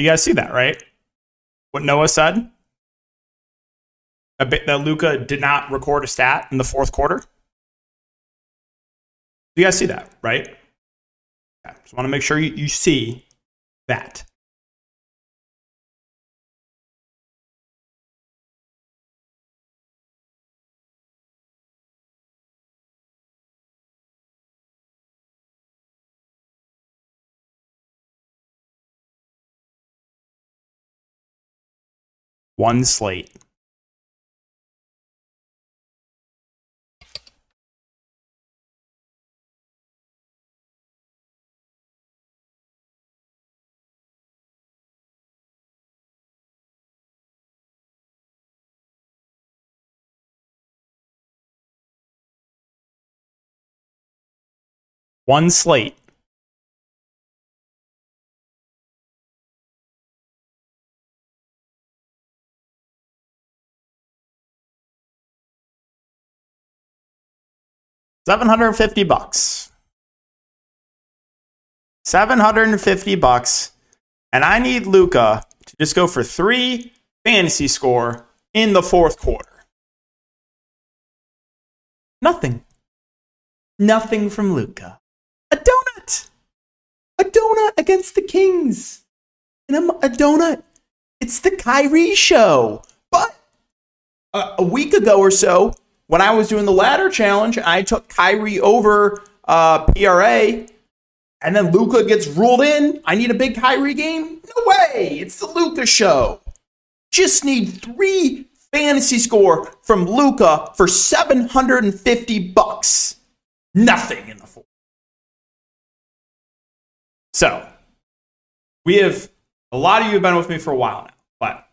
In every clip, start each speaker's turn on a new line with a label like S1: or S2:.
S1: You guys see that, right? What Noah said? A bit, that Luka did not record a stat in the fourth quarter. You guys see that, right? Okay. Just want to make sure you, you see that. One slate. One slate. Seven hundred and fifty bucks. Seven hundred and fifty bucks, and I need Luka to just go for three fantasy score in the fourth quarter. Nothing. Nothing from Luka. a donut. A donut against the Kings. And a, a donut. It's the Kyrie show. But uh, a week ago or so, when I was doing the ladder challenge, I took Kyrie over uh, PRA, and then Luka gets ruled in. I need a big Kyrie game. No way! It's the Luka show. Just need three fantasy score from Luka for seven hundred and fifty bucks. Nothing in the fourth. So, we have a lot of you have been with me for a while now, but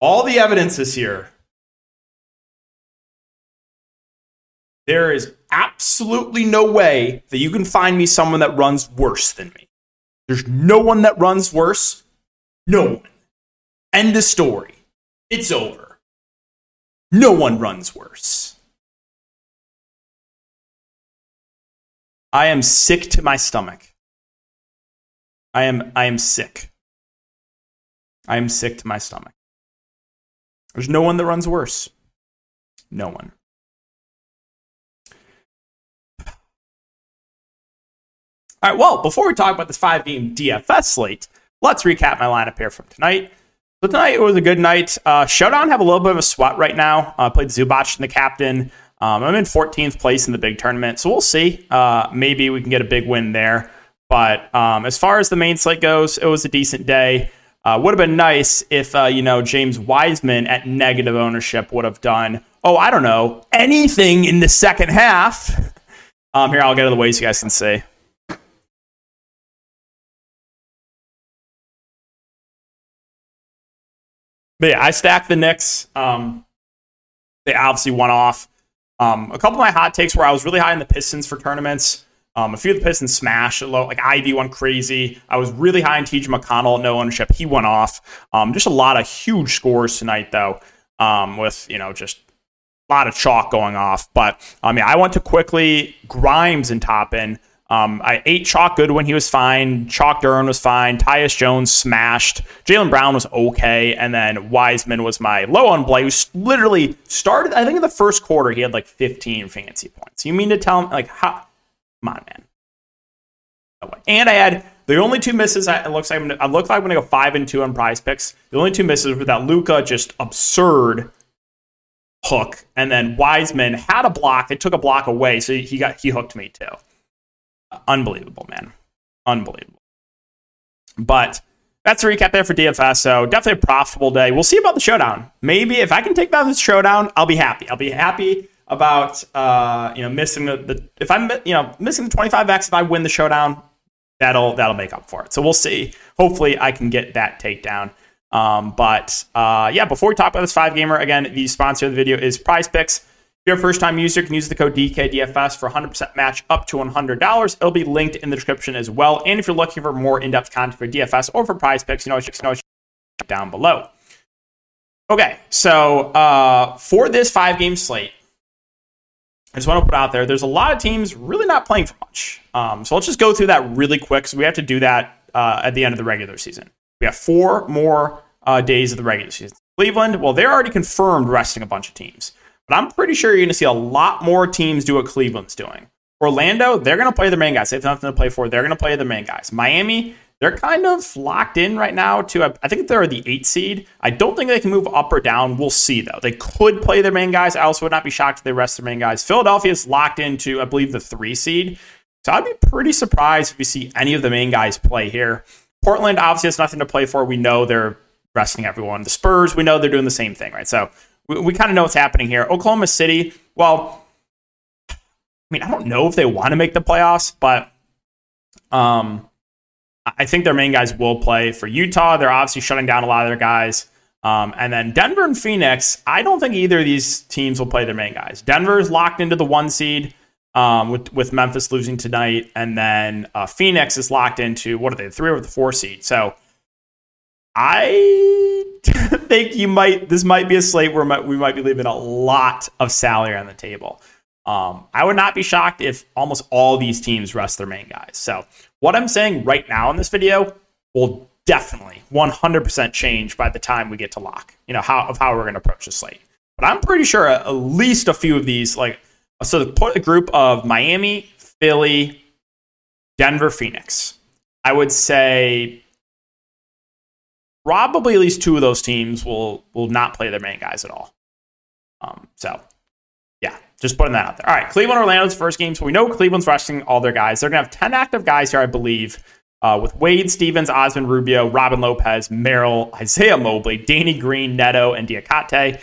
S1: all the evidence is here. There is absolutely no way that you can find me someone that runs worse than me. There's no one that runs worse. No one. End of story. It's over. No one runs worse. I am sick to my stomach. I am I am sick. I am sick to my stomach. There's no one that runs worse. No one. All right, well, before we talk about this five game DFS slate, let's recap my lineup here from tonight. So tonight it was a good night. Uh, Showdown have a little bit of a sweat right now. I uh, played Zubac and the captain. Um, I'm in 14th place in the big tournament, so we'll see. Uh, maybe we can get a big win there. But um, as far as the main slate goes, it was a decent day. Uh, would have been nice if uh, you know James Wiseman at negative ownership would have done. Oh, I don't know anything in the second half. Um, here, I'll get to the ways you guys can see. But yeah, I stacked the Knicks. Um, they obviously went off. Um, a couple of my hot takes where I was really high in the Pistons for tournaments. Um, a few of the Pistons smashed. Like Ivey went crazy. I was really high in TJ McConnell, no ownership. He went off. Um, just a lot of huge scores tonight, though, um, with you know just a lot of chalk going off. But I mean, I went to Quickley Grimes and Toppin. Um, I ate Chalk good when he was fine. Chalk Duren was fine. Tyus Jones smashed. Jaylen Brown was okay. And then Wiseman was my low on play. Who literally started, I think in the first quarter, he had like 15 fancy points. You mean to tell him, like, how? Come on, man. And I had the only two misses. it looks like I'm I look like I'm going to go five and two on prize picks. The only two misses were that Luka just absurd hook, and then Wiseman had a block. They took a block away, so he got he hooked me too unbelievable, man. Unbelievable. But that's a recap there for DFS. So definitely a profitable day. We'll see about the showdown. Maybe if I can take down this showdown, I'll be happy. I'll be happy about uh, you know missing the, the if I'm you know missing the 25x if I win the showdown, that'll that'll make up for it. So we'll see. Hopefully I can get that takedown. Um, but uh, yeah, before we talk about this five gamer again, the sponsor of the video is Prize Picks you're a first time user, you can use the code DKDFS for 100% match up to $100. It'll be linked in the description as well. And if you're looking for more in depth content for DFS or for prize picks, you know, you know down below. Okay, so uh, for this five game slate, I just want to put out there there's a lot of teams really not playing for much. Um, so let's just go through that really quick. So we have to do that uh, at the end of the regular season. We have four more uh, days of the regular season. Cleveland, well, they're already confirmed resting a bunch of teams, but I'm pretty sure you're going to see a lot more teams do what Cleveland's doing. Orlando, they're going to play their main guys. They have nothing to play for. They're going to play their main guys. Miami, they're kind of locked in right now to, I think they're the eight seed. I don't think they can move up or down. We'll see, though. They could play their main guys. I also would not be shocked if they rest their main guys. Philadelphia is locked into, I believe, the three seed. So I'd be pretty surprised if we see any of the main guys play here. Portland obviously has nothing to play for. We know they're resting everyone. The Spurs, we know they're doing the same thing, right? So we, we kind of know what's happening here. Oklahoma City, well, I mean, I don't know if they want to make the playoffs, but um, I think their main guys will play. For Utah, they're obviously shutting down a lot of their guys. Um, and then Denver and Phoenix, I don't think either of these teams will play their main guys. Denver is locked into the one seed um, with with Memphis losing tonight, and then uh, Phoenix is locked into what are they, the three or the four seed? So I think you might this might be a slate where we might be leaving a lot of salary on the table. Um, I would not be shocked if almost all these teams rest their main guys. So what I'm saying right now in this video will definitely 100% change by the time we get to lock. You know how of how we're going to approach the slate. But I'm pretty sure at least a few of these like so put a group of Miami, Philly, Denver, Phoenix. I would say probably at least two of those teams will will not play their main guys at all. Um, so yeah, just putting that out there. All right, Cleveland, Orlando's first game. So we know Cleveland's resting all their guys. They're gonna have ten active guys here, I believe. Uh, with Wade, Stevens, Osman Rubio, Robin Lopez, Merrill, Isaiah Mobley, Danny Green, Neto, and Diakite.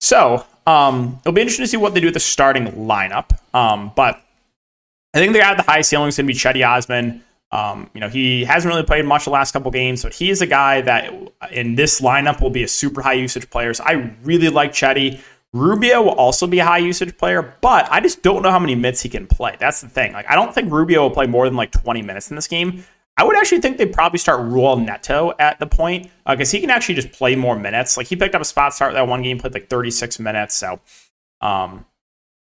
S1: So um, it'll be interesting to see what they do with the starting lineup. Um, but I think the guy at the high ceiling is going to be Cedi Osman. Um, you know, he hasn't really played much the last couple games, but he is a guy that in this lineup will be a super high usage player. So I really like Cedi. Rubio will also be a high usage player, but I just don't know how many minutes he can play. That's the thing. Like, I don't think Rubio will play more than like 20 minutes in this game. I would actually think they'd probably start Raul Neto at the point because uh, he can actually just play more minutes. Like he picked up a spot start that one game, played like 36 minutes. So um,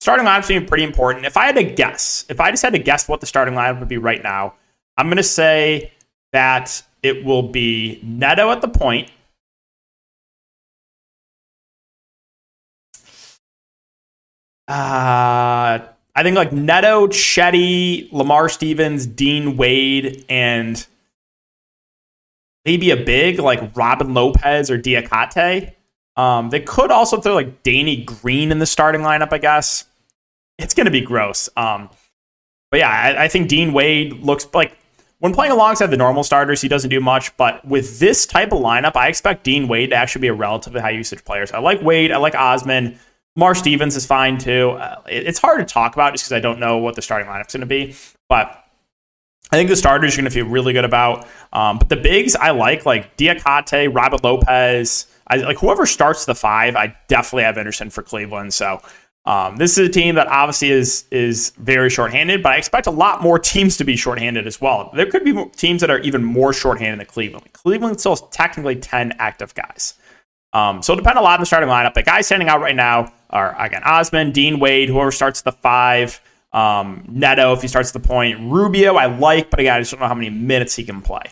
S1: starting lineup being pretty important. If I had to guess, if I just had to guess what the starting lineup would be right now, I'm going to say that it will be Neto at the point. Uh, I think like Neto, Cedi, Lamar Stevens, Dean Wade, and maybe a big like Robin Lopez or Diakite. Um, they could also throw like Danny Green in the starting lineup, I guess. It's going to be gross. Um, but yeah, I, I, think Dean Wade looks like when playing alongside the normal starters, he doesn't do much. But with this type of lineup, I expect Dean Wade to actually be a relatively high usage player. So I like Wade. I like Osman. Mar Stevens is fine too. Uh, it, it's hard to talk about just because I don't know what the starting lineup's going to be. But I think the starters you're going to feel really good about. Um, but the bigs I like, like Diakite, Robert Lopez, I, like whoever starts the five, I definitely have interest in for Cleveland. So um, this is a team that obviously is is very shorthanded, but I expect a lot more teams to be shorthanded as well. There could be teams that are even more shorthanded than Cleveland. Cleveland still has technically ten active guys. Um, so it'll depend a lot on the starting lineup. But guys standing out right now are again Osman, Dean Wade, whoever starts the five. Um, Neto, if he starts the point. Rubio, I like, but again, I just don't know how many minutes he can play.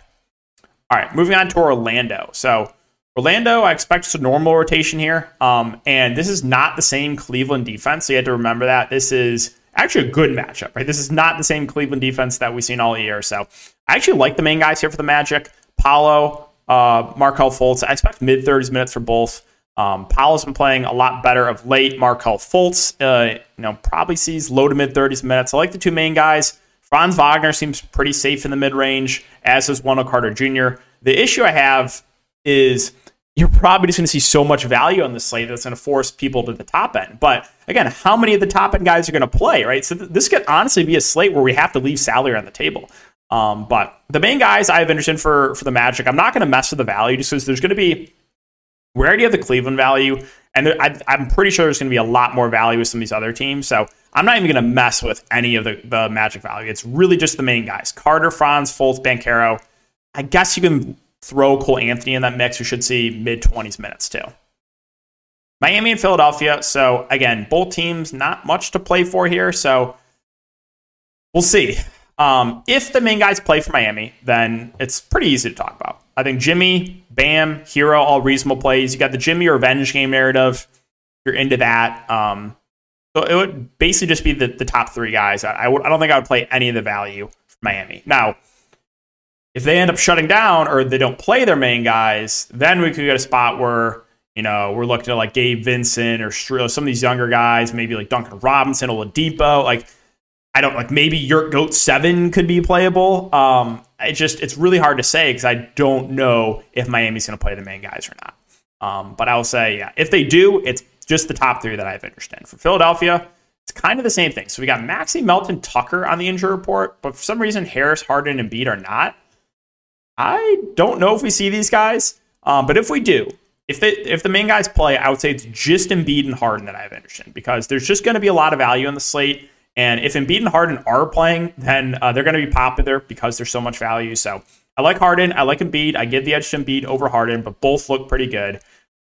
S1: All right, moving on to Orlando. So Orlando, I expect just a normal rotation here. Um, and this is not the same Cleveland defense. So you have to remember that. This is actually a good matchup, right? This is not the same Cleveland defense that we've seen all year. So I actually like the main guys here for the Magic. Paolo, uh, Markelle Fultz. I expect mid 30s minutes for both. Um, Paolo's been playing a lot better of late. Markelle Fultz, uh, you know, probably sees low to mid 30s minutes. I like the two main guys. Franz Wagner seems pretty safe in the mid range, as is Wendell Carter Jr. The issue I have is you're probably just going to see so much value on the slate that's going to force people to the top end. But again, how many of the top end guys are going to play, right? So th- this could honestly be a slate where we have to leave salary on the table. Um, but the main guys I have interest in for for the Magic, I'm not going to mess with the value just because there's going to be we already have the Cleveland value, and there, I, am pretty sure there's going to be a lot more value with some of these other teams. So I'm not even going to mess with any of the, the Magic value. It's really just the main guys: Carter, Franz, Fultz, Banchero. I guess you can throw Cole Anthony in that mix. You should see mid 20s minutes too. Miami and Philadelphia. So again, both teams not much to play for here. So we'll see. Um, if the main guys play for Miami, then it's pretty easy to talk about. I think Jimmy, Bam, Herro, all reasonable plays. You got the Jimmy revenge game narrative. You're into that. Um, so it would basically just be the, the top three guys. I, don't think I would play any of the value for Miami. Now, if they end up shutting down or they don't play their main guys, then we could get a spot where you know we're looking at like Gabe Vincent or some of these younger guys, maybe like Duncan Robinson, Oladipo. Like I don't like maybe Yurt Goat Seven could be playable. Um, it just it's really hard to say because I don't know if Miami's going to play the main guys or not. Um, but I will say, yeah, if they do, it's just the top three that I have interest in. For Philadelphia, it's kind of the same thing. So we got Maxey, Melton, Tucker on the injury report, but for some reason Harris, Harden, and Beat are not. I don't know if we see these guys, um, but if we do, if they, if the main guys play, I would say it's just Embiid and Harden that I have interest in because there's just going to be a lot of value in the slate. And if Embiid and Harden are playing, then uh, they're going to be popular because there's so much value. So I like Harden. I like Embiid. I give the edge to Embiid over Harden, but both look pretty good.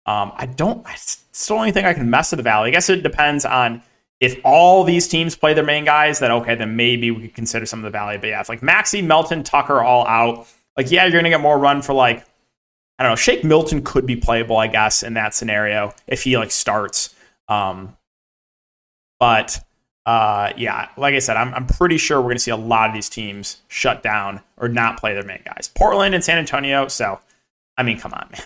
S1: Um, I don't. I still don't think I can mess with the value. I guess it depends on if all these teams play their main guys. Then okay, then maybe we could consider some of the value. But yeah, if like Maxey, Melton, Tucker all out, like yeah, you're gonna get more run for like I don't know. Shake Milton could be playable, I guess, in that scenario if he like starts. Um, but uh, yeah, like I said, I'm, I'm pretty sure we're going to see a lot of these teams shut down or not play their main guys. Portland and San Antonio. So, I mean, come on, man.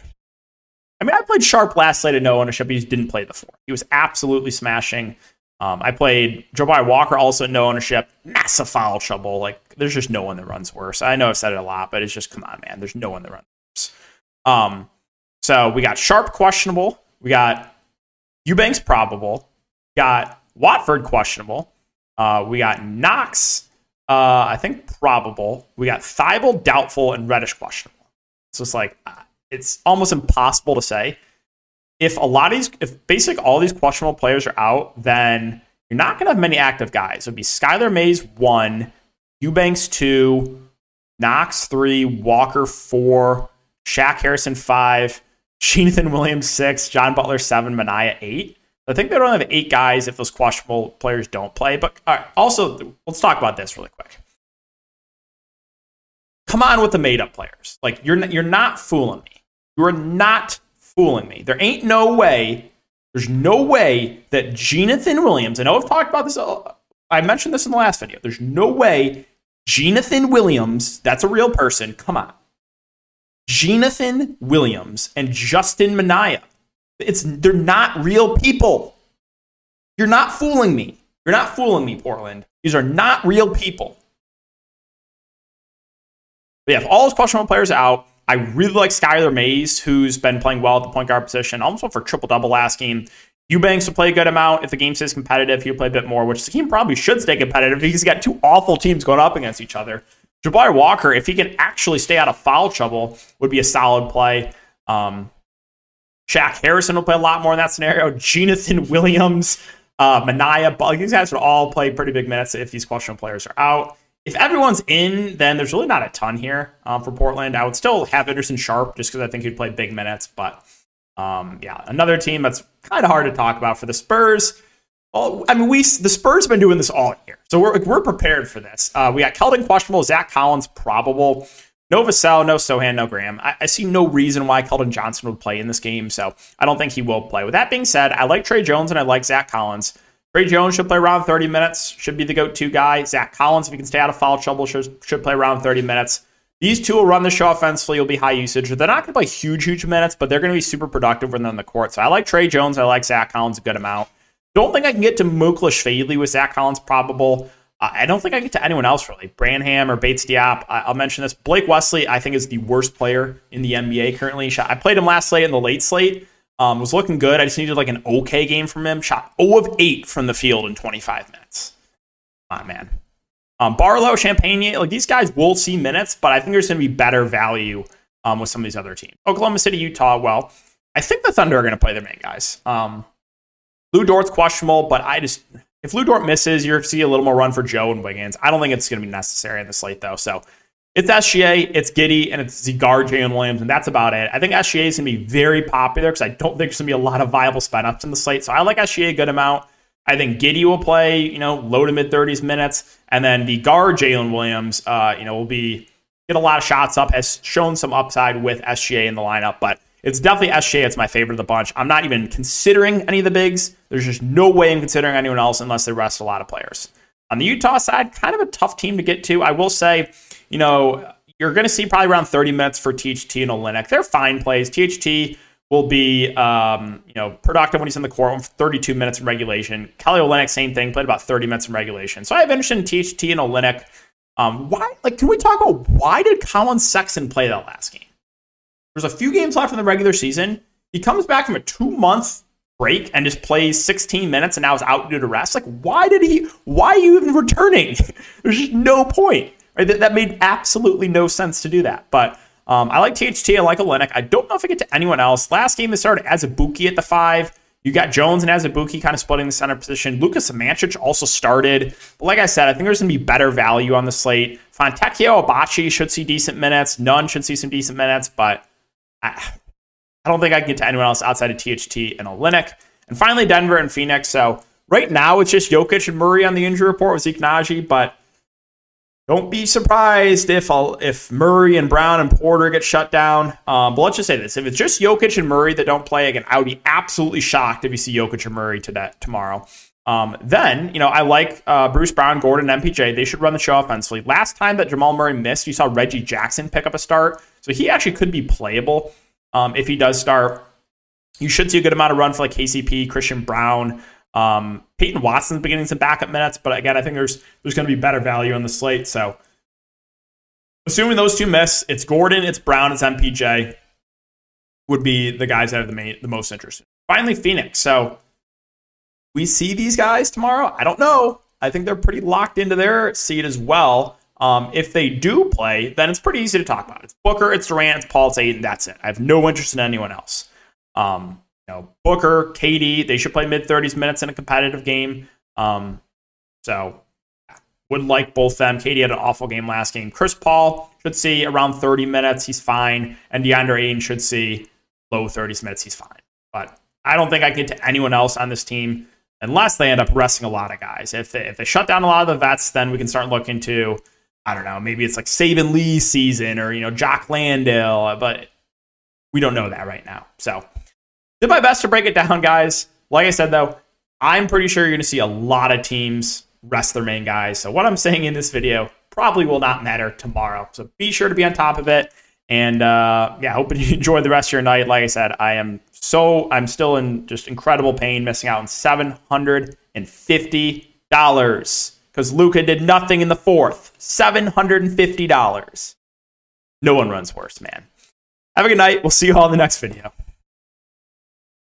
S1: I mean, I played Sharpe last night at no ownership. He just didn't play the four. He was absolutely smashing. Um, I played Jabari Walker also no ownership. Massive foul trouble. Like, there's just no one that runs worse. I know I've said it a lot, but it's just, come on, man. There's no one that runs worse. Um, so we got Sharpe questionable. We got Eubanks probable. Got Watford questionable. Uh, we got Knox, uh, I think probable. We got Thybulle doubtful and Reddish questionable. So it's like uh, it's almost impossible to say. If a lot of these, if basically all these questionable players are out, then you're not going to have many active guys. It would be Skylar Mays one, Eubanks two, Knox three, Walker four, Shaq Harrison five, Jonathan Williams six, John Butler seven, Minaya eight. I think they don't have eight guys if those questionable players don't play. But also, let's talk about this really quick. Come on with the made up players. Like you're you're not fooling me. You are not fooling me. There ain't no way. There's no way that Jonathan Williams. I know I've talked about this. Uh, I mentioned this in the last video. There's no way Jonathan Williams. That's a real person. Come on. Jonathan Williams and Justin Minaya it's they're not real people. You're not fooling me. You're not fooling me, Portland. These are not real people. Yeah, if all those questionable players out, I really like Skylar Mays, who's been playing well at the point guard position. Almost went for triple double last game. Eubanks will play a good amount. If the game stays competitive, he'll play a bit more, which the game probably should stay competitive he's got two awful teams going up against each other. Jabari Walker, if he can actually stay out of foul trouble, would be a solid play. Um, Shaq Harrison will play a lot more in that scenario. Jonathan Williams, uh, Minaya, these guys would all play pretty big minutes if these questionable players are out. If everyone's in, then there's really not a ton here um, for Portland. I would still have Anderson Sharpe just because I think he'd play big minutes. But um, yeah, another team that's kind of hard to talk about for the Spurs. Well, I mean, we the Spurs have been doing this all year, so we're we're prepared for this. Uh, we got Keldon questionable, Zach Collins probable. No Vassell, no Sochan, no Graham. I, I, see no reason why Keldon Johnson would play in this game, so I don't think he will play. With that being said, I like Tre Jones and I like Zach Collins. Tre Jones should play around 30 minutes, should be the go to guy. Zach Collins, if he can stay out of foul trouble, should, should play around 30 minutes. These two will run the show offensively. Will be high usage. They're not going to play huge, huge minutes, but they're going to be super productive when they're on the court. So I like Tre Jones. I like Zach Collins a good amount. Don't think I can get to Muklas with Zach Collins probable. I don't think I get to anyone else really. Branham or Bates Diop. I'll mention this. Blake Wesley, I think, is the worst player in the NBA currently. I played him last slate in the late slate. Um, was looking good. I just needed like an okay game from him. Shot 0 of 8 from the field in 25 minutes. Come on, man. Um, Barlow, Champagnie, like these guys will see minutes, but I think there's going to be better value um, with some of these other teams. Oklahoma City, Utah, well, I think the Thunder are going to play their main guys. Um, Lu Dort's questionable, but I just if Lu Dort misses, you're going to see a little more run for Joe and Wiggins. I don't think it's going to be necessary in the slate though. So it's SGA, it's Giddey, and it's Zigar, Jalen Williams, and that's about it. I think SGA is going to be very popular because I don't think there's going to be a lot of viable spin ups in the slate. So I like SGA a good amount. I think Giddey will play, you know, low to mid 30s minutes. And then the guard, Jalen Williams, uh, you know, will be get a lot of shots up, has shown some upside with SGA in the lineup, but it's definitely SGA. It's my favorite of the bunch. I'm not even considering any of the bigs. There's just no way I'm considering anyone else unless they rest a lot of players. On the Utah side, kind of a tough team to get to. I will say, you know, you're going to see probably around 30 minutes for THT and Olynyk. They're fine plays. THT will be, um, you know, productive when he's in the court. 32 minutes in regulation. Kelly Olynyk, same thing, played about 30 minutes in regulation. So I have interest in THT and Olynyk. Um, why? Like, can we talk about why did Collin Sexton play that last game? There's a few games left in the regular season. He comes back from a two month break and just plays 16 minutes and now is out due to rest. Like, why did he? Why are you even returning? There's just no point. Right? That, that made absolutely no sense to do that. But um, I like THT. I like Olynyk. I don't know if I get to anyone else. Last game they started Azubuike at the five. You got Jones and Azubuike kind of splitting the center position. Lucas Samanic also started. But like I said, I think there's going to be better value on the slate. Fontecchio Agbaji should see decent minutes. Nunn should see some decent minutes, but I, I don't think I can get to anyone else outside of THT and Olynyk. And finally, Denver and Phoenix. So right now, it's just Jokic and Murray on the injury report with Zeke Nnaji, but don't be surprised if I'll, if Murray and Brown and Porter get shut down. Um, but let's just say this: if it's just Jokic and Murray that don't play again, I would be absolutely shocked if you see Jokic or Murray today tomorrow. Um, then you know I like uh, Bruce Brown, Gordon, MPJ. They should run the show offensively. Last time that Jamal Murray missed, you saw Reggie Jackson pick up a start, so he actually could be playable um, if he does start. You should see a good amount of run for like KCP, Christian Braun. Um, Peyton Watson's beginning some backup minutes, but again, I think there's there's going to be better value on the slate. So, assuming those two miss, it's Gordon, it's Brown, it's MPJ would be the guys that have the main, the most interest. Finally, Phoenix. So we see these guys tomorrow. I don't know. I think they're pretty locked into their seat as well. Um, if they do play, then it's pretty easy to talk about. It's Booker, it's Durant, it's Paul, it's Ayton. That's it. I have no interest in anyone else. Um, you know, Booker, KD, they should play mid 30s minutes in a competitive game. Um, so would like both them. KD had an awful game last game. Chris Paul should see around 30 minutes. He's fine. And DeAndre Ayton should see low 30s minutes. He's fine. But I don't think I can get to anyone else on this team unless they end up resting a lot of guys. If they, if they shut down a lot of the vets, then we can start looking to, I don't know, maybe it's like Saben Lee season or, you know, Jock Landale. But we don't know that right now. So did my best to break it down, guys. Like I said, though, I'm pretty sure you're going to see a lot of teams rest their main guys. So what I'm saying in this video probably will not matter tomorrow. So be sure to be on top of it. And uh, yeah, hoping you enjoy the rest of your night. Like I said, I am so I'm still in just incredible pain, missing out on seven hundred and fifty dollars because Luka did nothing in the fourth. Seven hundred and fifty dollars. No one runs worse, man. Have a good night. We'll see you all in the next video.